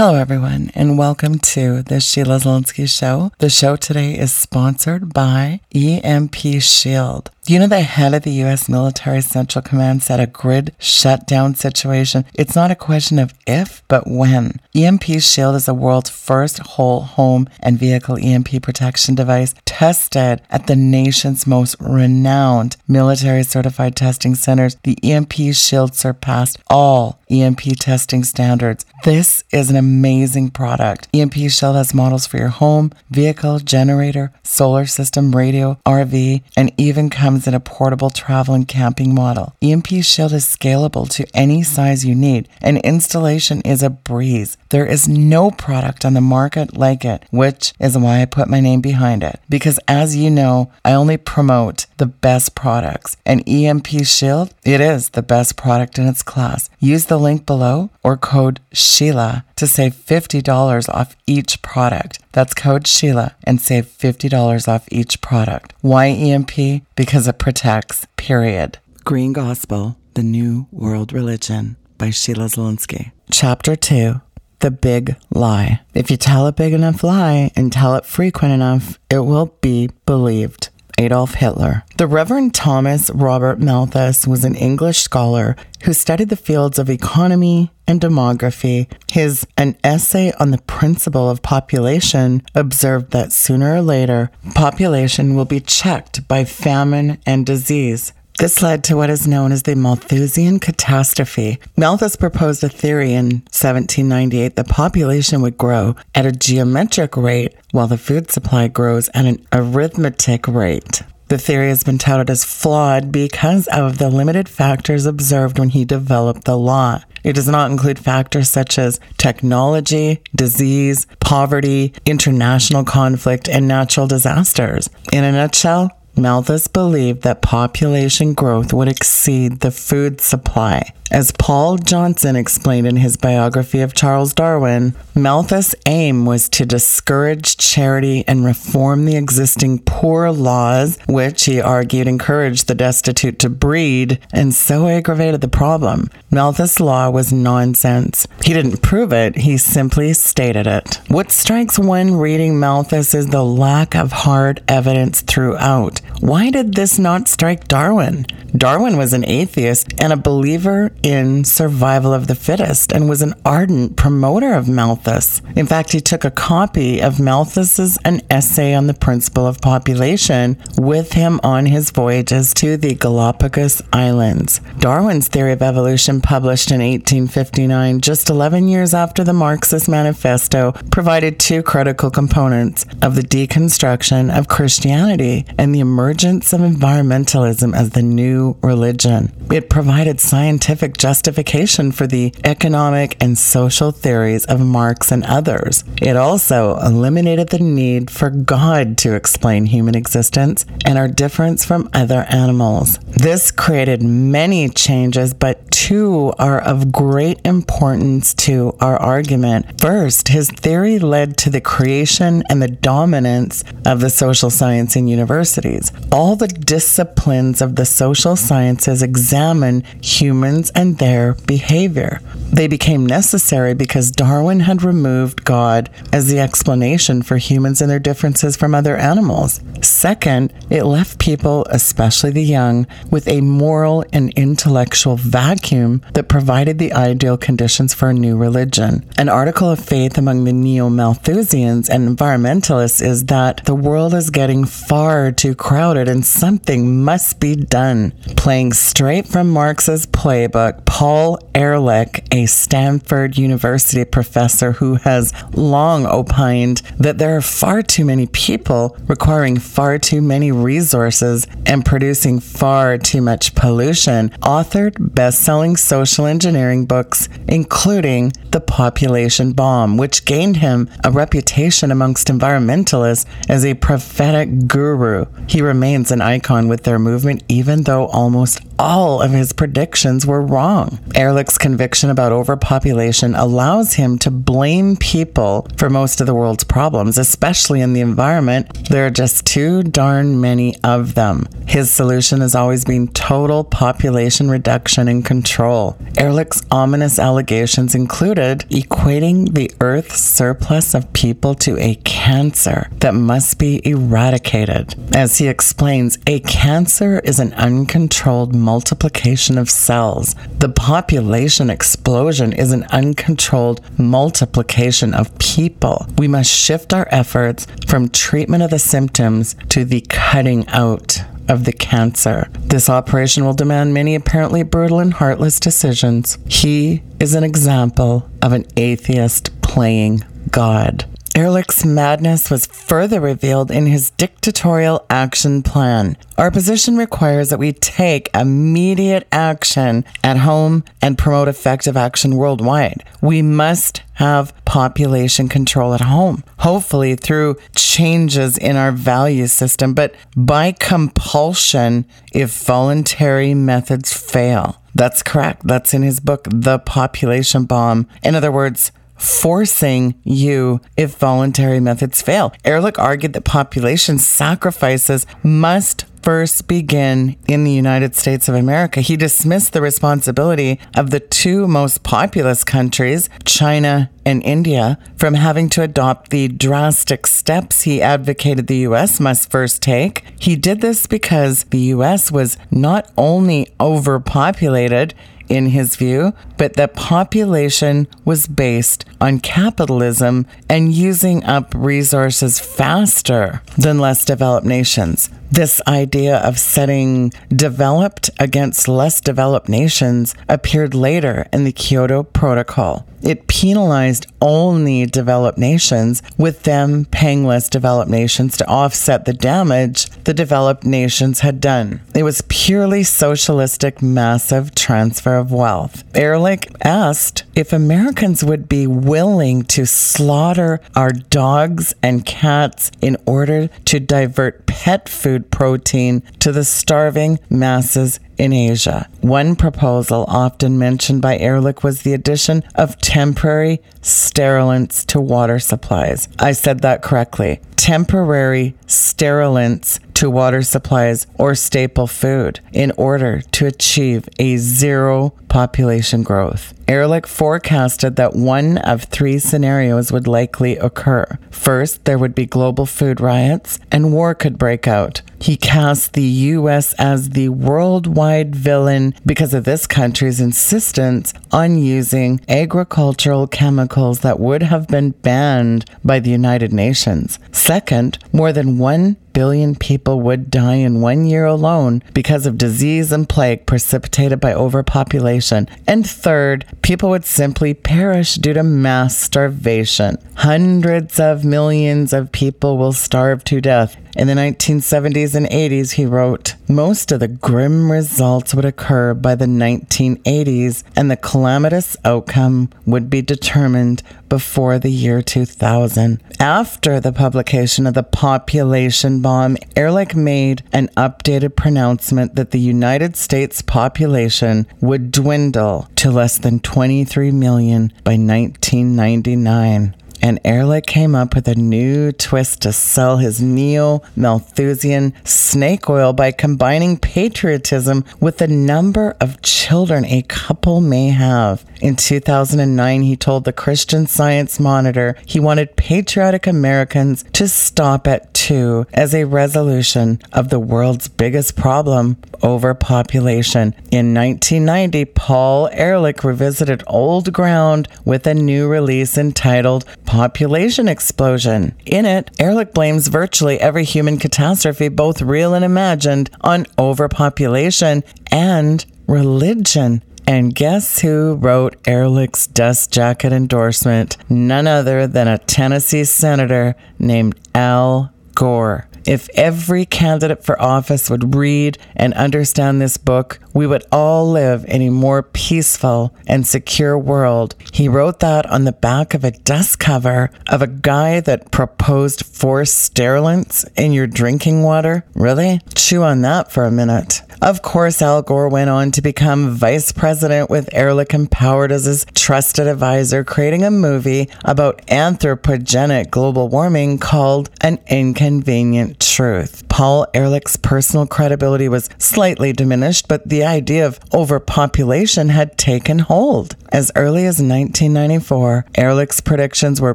Hello, everyone, and welcome to the Sheila Zilinsky Show. The show today is sponsored by EMP Shield. You know the head of the U.S. Military Central Command said a grid shutdown situation? It's not a question of if, but when. EMP Shield is the world's first whole home and vehicle EMP protection device tested at the nation's most renowned military certified testing centers. The EMP Shield surpassed all EMP testing standards. This is an amazing product. EMP Shield has models for your home, vehicle, generator, solar system, radio, RV, and even comes in a portable travel and camping model. EMP Shield is scalable to any size you need, and installation is a breeze. There is no product on the market like it, which is why I put my name behind it. Because as you know, I only promote the best products, and EMP Shield, it is the best product in its class. Use the link below or code Sheila to save $50 off each product. That's code Sheila and save $50 off each product. Why EMP? Because it protects, period. Green Gospel, the New World Religion by Sheila Zilinsky. Chapter 2 The Big Lie. If you tell a big enough lie and tell it frequent enough, it will be believed. Adolf Hitler. The Reverend Thomas Robert Malthus was an English scholar who studied the fields of economy and demography. His An Essay on the Principle of Population observed that sooner or later, population will be checked by famine and disease. This led to what is known as the Malthusian catastrophe. Malthus proposed a theory in 1798 that population would grow at a geometric rate while the food supply grows at an arithmetic rate. The theory has been touted as flawed because of the limited factors observed when he developed the law. It does not include factors such as technology, disease, poverty, international conflict, and natural disasters. In a nutshell, Malthus believed that population growth would exceed the food supply. As Paul Johnson explained in his biography of Charles Darwin, Malthus' aim was to discourage charity and reform the existing poor laws, which he argued encouraged the destitute to breed and so aggravated the problem. Malthus' law was nonsense. He didn't prove it, he simply stated it. What strikes one reading Malthus is the lack of hard evidence throughout. Why did this not strike Darwin? Darwin was an atheist and a believer in survival of the fittest and was an ardent promoter of Malthus. In fact, he took a copy of Malthus's An Essay on the Principle of Population with him on his voyages to the Galapagos Islands. Darwin's theory of evolution, published in 1859, just 11 years after the Marxist Manifesto, provided two critical components of the deconstruction of Christianity and the emergence of environmentalism as the new religion. It provided scientific justification for the economic and social theories of Marx and others. It also eliminated the need for God to explain human existence and our difference from other animals. This created many changes, but two are of great importance to our argument. First, his theory led to the creation and the dominance of the social science in universities. All the disciplines of the social sciences examine humans and their behavior. They became necessary because Darwin had removed God as the explanation for humans and their differences from other animals. Second, it left people, especially the young, with a moral and intellectual vacuum that provided the ideal conditions for a new religion. An article of faith among the neo Malthusians and environmentalists is that the world is getting far too crowded and something must be done. Playing straight from Marx's playbook, Paul Ehrlich, a Stanford University professor who has long opined that there are far too many people requiring far too many resources and producing far too much pollution, authored best selling social engineering books, including The Population Bomb, which gained him a reputation amongst environmentalists as a prophetic guru. He remains an icon with their movement, even though almost all of his predictions were wrong. Ehrlich's conviction about overpopulation allows him to blame people for most of the world's problems, especially in the environment. There are just too darn many of them. His solution has always been total population reduction and control. Ehrlich's ominous allegations included equating the Earth's surplus of people to a cancer that must be eradicated. As he explains, a cancer is an uncontrolled multiplication of cells. The population explosion is an uncontrolled multiplication of people. We must shift our efforts from treatment of the symptoms to the cutting out of the cancer. This operation will demand many apparently brutal and heartless decisions. He is an example of an atheist playing God. Ehrlich's madness was further revealed in his dictatorial action plan. Our position requires that we take immediate action at home and promote effective action worldwide. We must have population control at home, hopefully through changes in our value system, but by compulsion if voluntary methods fail. That's correct. That's in his book, The Population Bomb. In other words, forcing you if voluntary methods fail. Ehrlich argued that population sacrifices must first begin in the United States of America. He dismissed the responsibility of the two most populous countries, China and India, from having to adopt the drastic steps he advocated the U.S. must first take. He did this because the U.S. was not only overpopulated, in his view, but that population was based on capitalism and using up resources faster than less developed nations. This idea of setting developed against less developed nations appeared later in the Kyoto Protocol. It penalized only developed nations, with them paying less developed nations to offset the damage the developed nations had done. It was purely socialistic, massive transfer of wealth. Ehrlich asked if Americans would be willing to slaughter our dogs and cats in order to divert pet food protein to the starving masses in Asia. One proposal often mentioned by Ehrlich was the addition of temporary sterilants to water supplies. I said that correctly. Temporary sterilants to water supplies or staple food in order to achieve a zero population growth. Ehrlich forecasted that one of three scenarios would likely occur. First, there would be global food riots and war could break out. He cast the U.S. as the worldwide villain because of this country's insistence on using agricultural chemicals that would have been banned by the United Nations. Second, more than 1 billion people would die in one year alone because of disease and plague precipitated by overpopulation. And third, people would simply perish due to mass starvation. Hundreds of millions of people will starve to death. In the 1970s and 80s, he wrote, most of the grim results would occur by the 1980s, and the calamitous outcome would be determined before the year 2000. After the publication of the population bomb, Ehrlich made an updated pronouncement that the United States population would dwindle to less than 23 million by 1999 and Ehrlich came up with a new twist to sell his neo Malthusian snake oil by combining patriotism with the number of children a couple may have. In 2009, he told the Christian Science Monitor he wanted patriotic Americans to stop at two as a resolution of the world's biggest problem overpopulation. In 1990, Paul Ehrlich revisited old ground with a new release entitled Population Explosion. In it, Ehrlich blames virtually every human catastrophe, both real and imagined, on overpopulation and religion. And guess who wrote Ehrlich's dust jacket endorsement? None other than a Tennessee senator named Al Gore. If every candidate for office would read and understand this book, we would all live in a more peaceful and secure world. He wrote that on the back of a dust cover of a guy that proposed forced sterilants in your drinking water. Really? Chew on that for a minute. Of course, Al Gore went on to become vice president with Ehrlich empowered as his trusted advisor, creating a movie about anthropogenic global warming called An Inconvenient Truth. Paul Ehrlich's personal credibility was slightly diminished, but the idea of overpopulation had taken hold. As early as 1994, Ehrlich's predictions were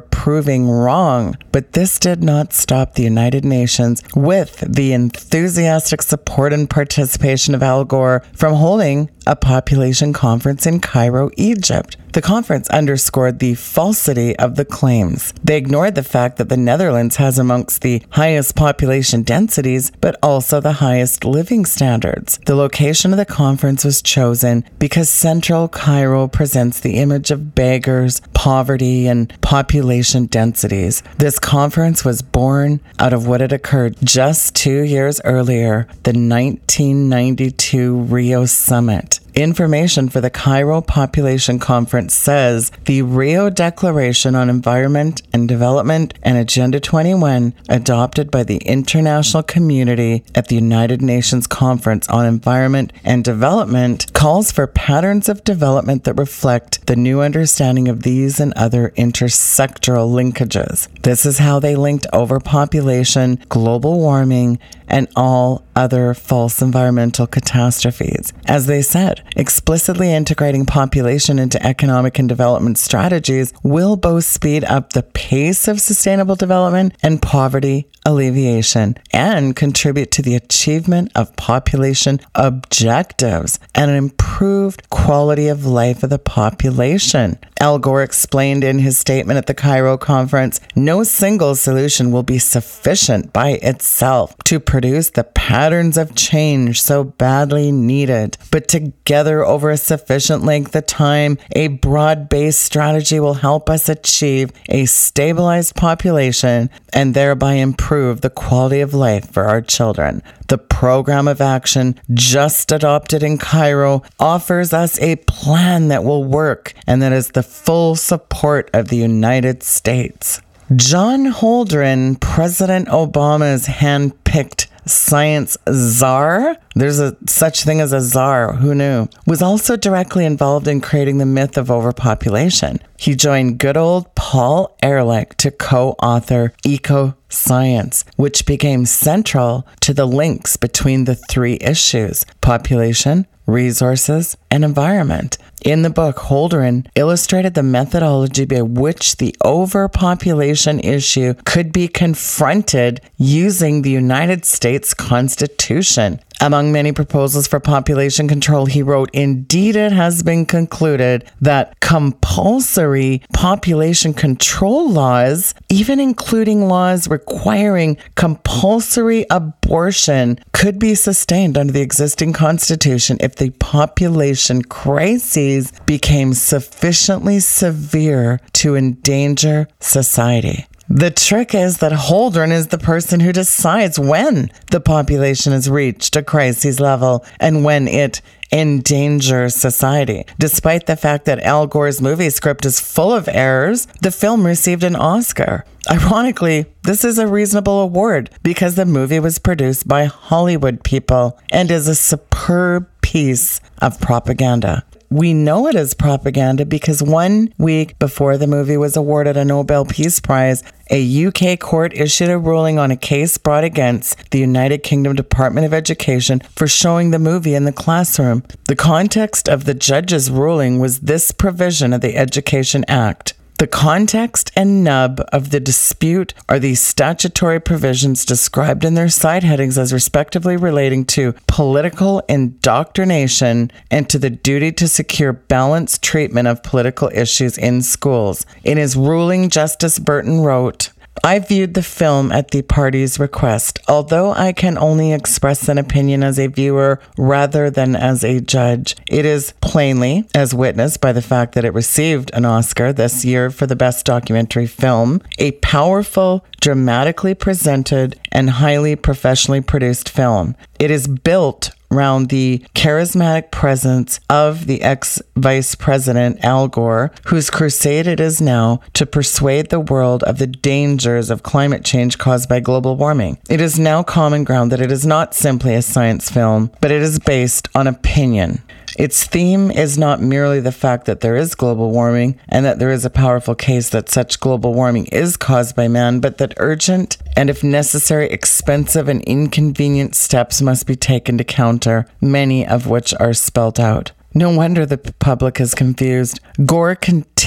proving wrong, but this did not stop the United Nations, with the enthusiastic support and participation of Al Gore, from holding a population conference in Cairo, Egypt. The conference underscored the falsity of the claims. They ignored the fact that the Netherlands has amongst the highest population densities, but also the highest living standards. The location of the conference was chosen because central Cairo presents the image of beggars, poverty, and population densities. This conference was born out of what had occurred just two years earlier, the 1992 Rio Summit. Information for the Cairo Population Conference says the Rio Declaration on Environment and Development and Agenda 21, adopted by the international community at the United Nations Conference on Environment and Development, calls for patterns of development that reflect the new understanding of these and other intersectoral linkages. This is how they linked overpopulation, global warming, and all other false environmental catastrophes. As they said, explicitly integrating population into economic and development strategies will both speed up the pace of sustainable development and poverty alleviation and contribute to the achievement of population objectives and an improved quality of life of the population. Al Gore explained in his statement at the Cairo conference no single solution will be sufficient by itself to produce the patterns of change so badly needed, but together over a sufficient length of time, a broad based strategy will help us achieve a stabilized population and thereby improve the quality of life for our children. The program of action just adopted in Cairo offers us a plan that will work and that is the full support of the United States. John Holdren, President Obama's hand-picked science czar, there's a such thing as a czar, who knew, was also directly involved in creating the myth of overpopulation. He joined good old Paul Ehrlich to co-author Eco Science, which became central to the links between the three issues population, resources, and environment. In the book, Holdren illustrated the methodology by which the overpopulation issue could be confronted using the United States Constitution. Among many proposals for population control, he wrote, Indeed, it has been concluded that compulsory population control laws, even including laws requiring compulsory abortion, could be sustained under the existing constitution if the population crises became sufficiently severe to endanger society. The trick is that Holdren is the person who decides when the population has reached a crisis level and when it endangers society. Despite the fact that Al Gore's movie script is full of errors, the film received an Oscar. Ironically, this is a reasonable award because the movie was produced by Hollywood people and is a superb piece of propaganda. We know it is propaganda because one week before the movie was awarded a Nobel Peace Prize, a UK court issued a ruling on a case brought against the United Kingdom Department of Education for showing the movie in the classroom. The context of the judge's ruling was this provision of the Education Act. The context and nub of the dispute are the statutory provisions described in their side headings as respectively relating to political indoctrination and to the duty to secure balanced treatment of political issues in schools. In his ruling, Justice Burton wrote, I viewed the film at the party's request, although I can only express an opinion as a viewer rather than as a judge. It is plainly, as witnessed by the fact that it received an Oscar this year for the best documentary film, a powerful, dramatically presented, and highly professionally produced film. It is built around the charismatic presence of the ex vice president Al Gore, whose crusade it is now to persuade the world of the dangers of climate change caused by global warming. It is now common ground that it is not simply a science film, but it is based on opinion. Its theme is not merely the fact that there is global warming and that there is a powerful case that such global warming is caused by man, but that urgent and, if necessary, expensive and inconvenient steps must be taken to counter, many of which are spelt out. No wonder the public is confused. Gore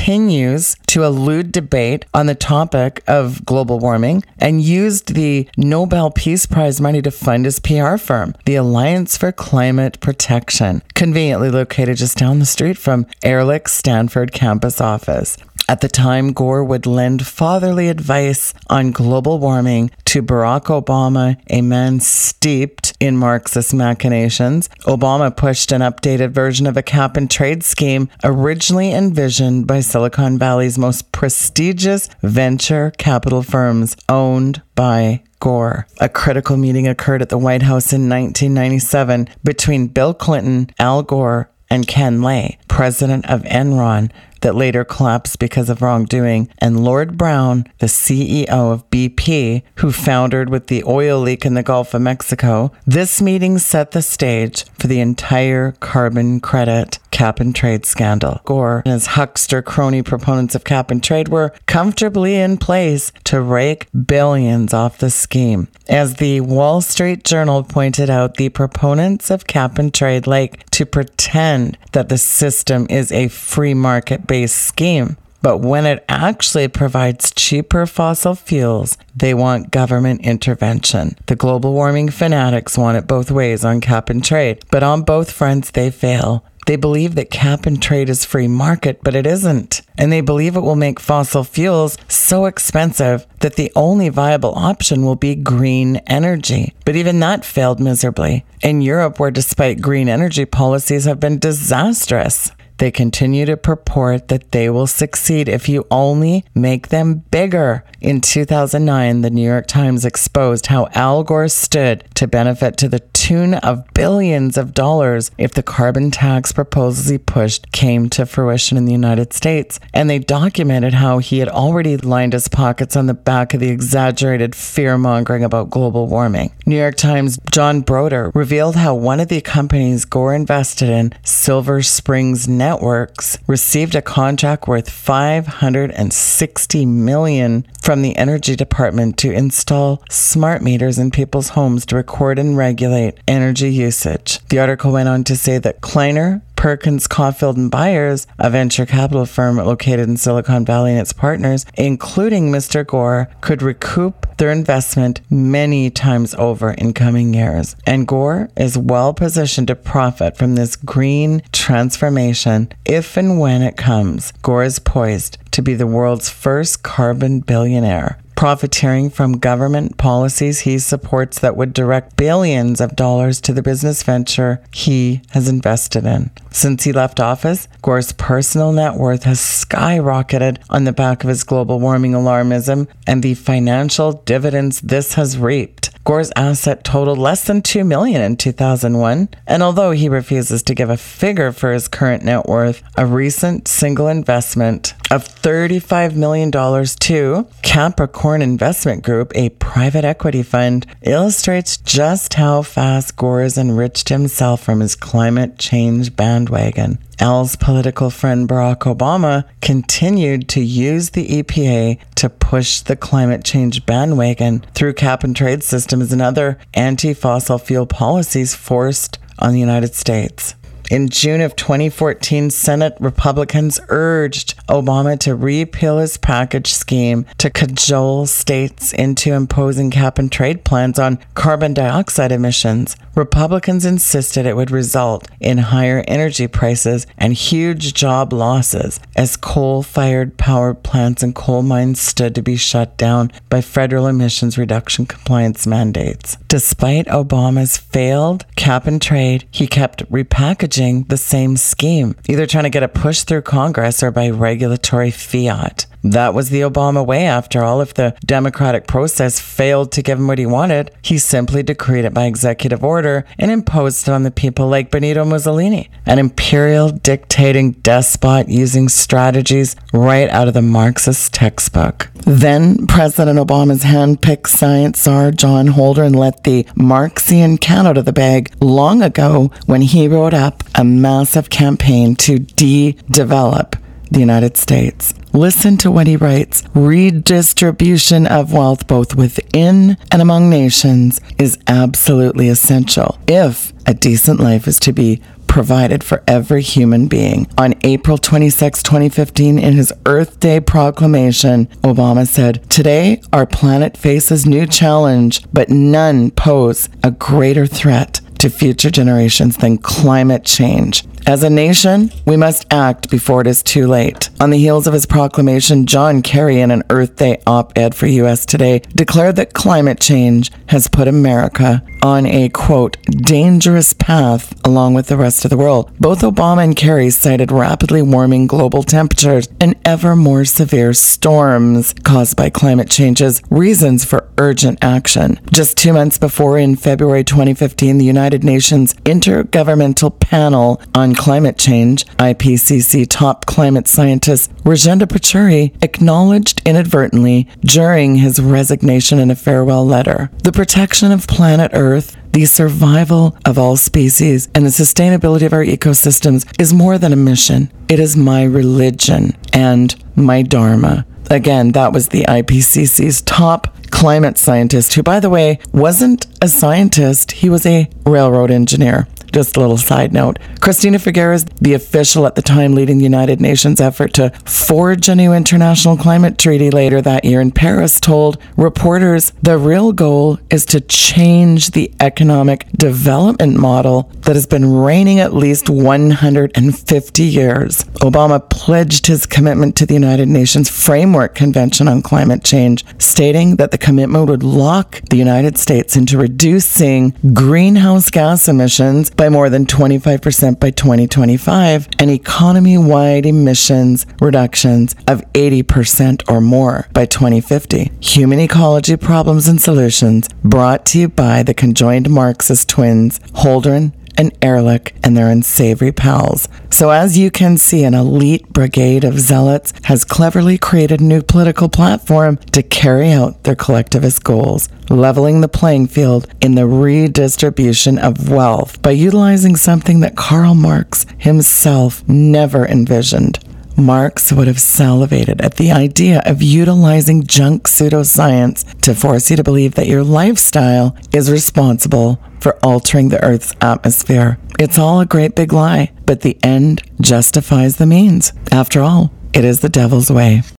continues to elude debate on the topic of global warming and used the Nobel Peace Prize money to fund his PR firm, the Alliance for Climate Protection, conveniently located just down the street from Ehrlich's Stanford campus office. At the time, Gore would lend fatherly advice on global warming to Barack Obama, a man steeped in Marxist machinations. Obama pushed an updated version of a cap and trade scheme originally envisioned by Silicon Valley's most prestigious venture capital firms owned by Gore. A critical meeting occurred at the White House in 1997 between Bill Clinton, Al Gore, and Ken Lay, president of Enron, that later collapsed because of wrongdoing, and Lord Browne, the CEO of BP, who foundered with the oil leak in the Gulf of Mexico. This meeting set the stage for the entire carbon credit cap and trade scandal. Gore and his huckster crony proponents of cap and trade were comfortably in place to rake billions off the scheme. As the Wall Street Journal pointed out, the proponents of cap and trade like to pretend that the system is a free market based scheme. But when it actually provides cheaper fossil fuels, they want government intervention. The global warming fanatics want it both ways on cap and trade, but on both fronts they fail. They believe that cap and trade is free market, but it isn't. And they believe it will make fossil fuels so expensive that the only viable option will be green energy. But even that failed miserably. In Europe, where despite green energy policies have been disastrous, they continue to purport that they will succeed if you only make them bigger. In 2009, the New York Times exposed how Al Gore stood to benefit to the tune of billions of dollars if the carbon tax proposals he pushed came to fruition in the United States. And they documented how he had already lined his pockets on the back of the exaggerated fear mongering about global warming. New York Times' John Broder revealed how one of the companies Gore invested in, Silver Springs Networks, received a contract worth 560 million from the Energy Department to install smart meters in people's homes to record and regulate energy usage. The article went on to say that Kleiner, Perkins, Caufield, and Byers, a venture capital firm located in Silicon Valley and its partners, including Mr. Gore, could recoup their investment many times over in coming years. And Gore is well positioned to profit from this green transformation if and when it comes. Gore is poised to be the world's first carbon billionaire profiteering from government policies he supports that would direct billions of dollars to the business venture he has invested in. Since he left office, Gore's personal net worth has skyrocketed on the back of his global warming alarmism and the financial dividends this has reaped. Gore's asset totaled less than 2 million in 2001, and although he refuses to give a figure for his current net worth, a recent single investment of $35 million to Capricorn Investment Group, a private equity fund, illustrates just how fast Gore has enriched himself from his climate change bandwagon. Al's political friend Barack Obama continued to use the EPA to push the climate change bandwagon through cap and trade systems and other anti fossil fuel policies forced on the United States. In June of 2014, Senate Republicans urged Obama to repeal his package scheme to cajole states into imposing cap and trade plans on carbon dioxide emissions. Republicans insisted it would result in higher energy prices and huge job losses as coal fired power plants and coal mines stood to be shut down by federal emissions reduction compliance mandates. Despite Obama's failed cap and trade, he kept repackaging the same scheme, either trying to get it pushed through Congress or by regulatory fiat. That was the Obama way, after all. If the democratic process failed to give him what he wanted, he simply decreed it by executive order and imposed it on the people like Benito Mussolini, an imperial dictating despot using strategies right out of the Marxist textbook. Then President Obama's hand-picked science czar John Holdren let the Marxian cat out of the bag long ago when he wrote up a massive campaign to de-develop the United States. Listen to what he writes. Redistribution of wealth, both within and among nations, is absolutely essential if a decent life is to be provided for every human being. On April 26, 2015, in his Earth Day proclamation, Obama said, Today, our planet faces new challenge, but none pose a greater threat to future generations than climate change. As a nation, we must act before it is too late. On the heels of his proclamation, John Kerry, in an Earth Day op ed for US Today, declared that climate change has put America on a quote, dangerous path along with the rest of the world. Both Obama and Kerry cited rapidly warming global temperatures and ever more severe storms caused by climate change as reasons for urgent action. Just two months before, in February 2015, the United Nations Intergovernmental Panel on Climate Change, IPCC top climate scientist Rajendra Pachauri acknowledged inadvertently during his resignation in a farewell letter the protection of planet Earth the survival of all species and the sustainability of our ecosystems is more than a mission. It is my religion and my dharma. Again, that was the IPCC's top climate scientist, who, by the way, wasn't a scientist, he was a railroad engineer. Just a little side note. Christina Figueres, the official at the time leading the United Nations effort to forge a new international climate treaty later that year in Paris, told reporters the real goal is to change the economic development model that has been reigning at least 150 years. Obama pledged his commitment to the United Nations Framework Convention on Climate Change, stating that the commitment would lock the United States into reducing greenhouse gas emissions by more than 25% by 2025 and economy wide emissions reductions of 80% or more by 2050. Human ecology problems and solutions brought to you by the conjoined Marxist twins, Holdren and Ehrlich and their unsavory pals. So, as you can see, an elite brigade of zealots has cleverly created a new political platform to carry out their collectivist goals, leveling the playing field in the redistribution of wealth by utilizing something that Karl Marx himself never envisioned Marx would have salivated at the idea of utilizing junk pseudoscience to force you to believe that your lifestyle is responsible for altering the Earth's atmosphere. It's all a great big lie, but the end justifies the means. After all, it is the devil's way.